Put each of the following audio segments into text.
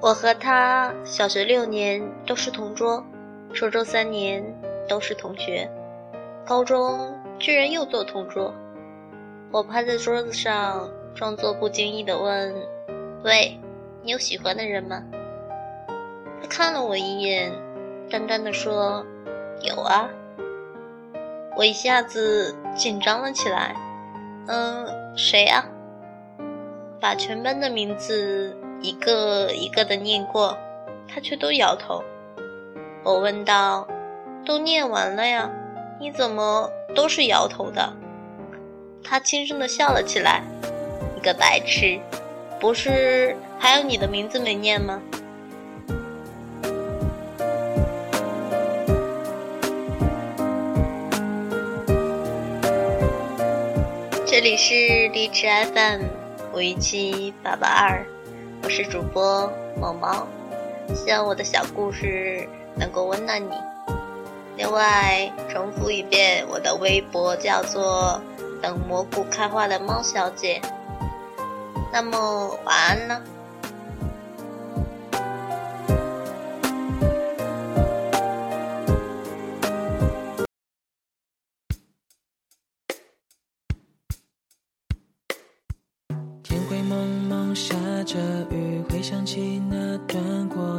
我和他小学六年都是同桌，初中三年都是同学，高中居然又做同桌。我趴在桌子上，装作不经意的问：“喂，你有喜欢的人吗？”他看了我一眼，淡淡的说：“有啊。”我一下子紧张了起来。嗯，谁啊？把全班的名字一个一个的念过，他却都摇头。我问道：“都念完了呀，你怎么都是摇头的？”他轻声的笑了起来，一个白痴，不是还有你的名字没念吗？这里是荔枝 FM 五一七八八二，我是主播毛毛，希望我的小故事能够温暖你。另外，重复一遍，我的微博叫做。等蘑菇开花的猫小姐，那么晚安了。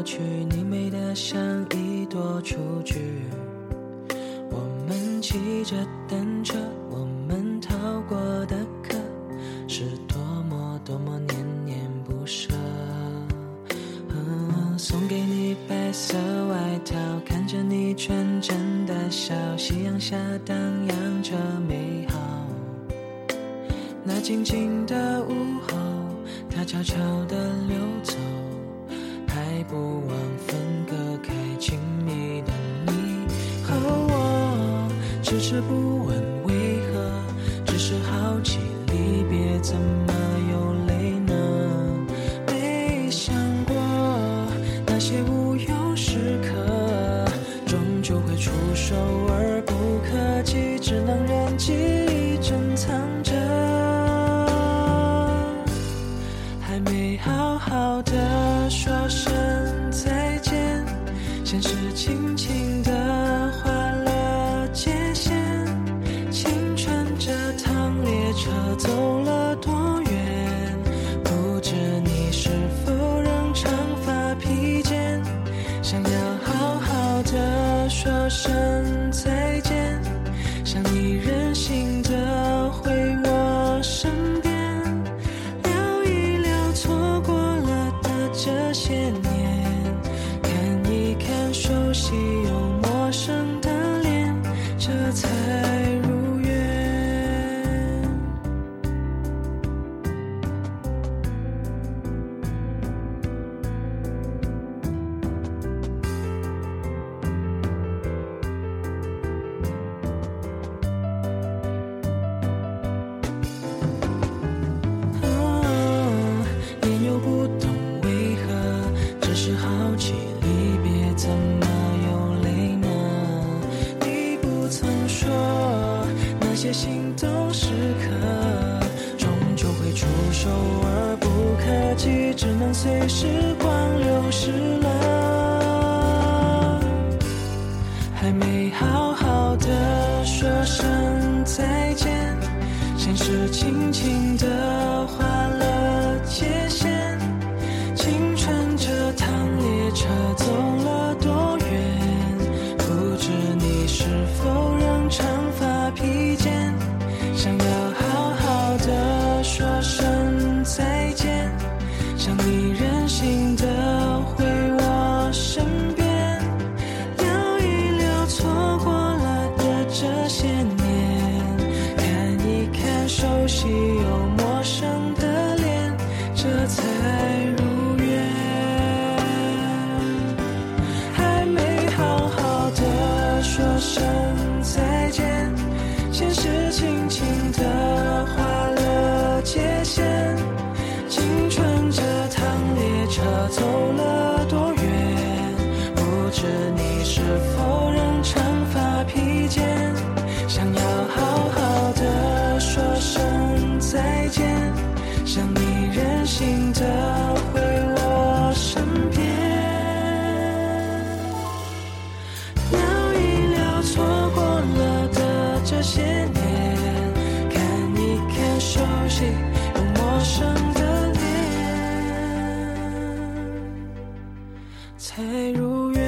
过去，你美得像一朵雏菊。我们骑着单车。我们逃过的课，是多么多么念念不舍送给你白色外套，看着你纯真的笑，夕阳下荡漾着美好。那静静的午后，它悄悄地溜走，不忘分割开亲密的你和我。迟迟不问为何，只是好奇离别怎么时刻，终究会触手而不可及，只能随时光流逝了。还没好好的说声再见，现实轻轻的划才如愿。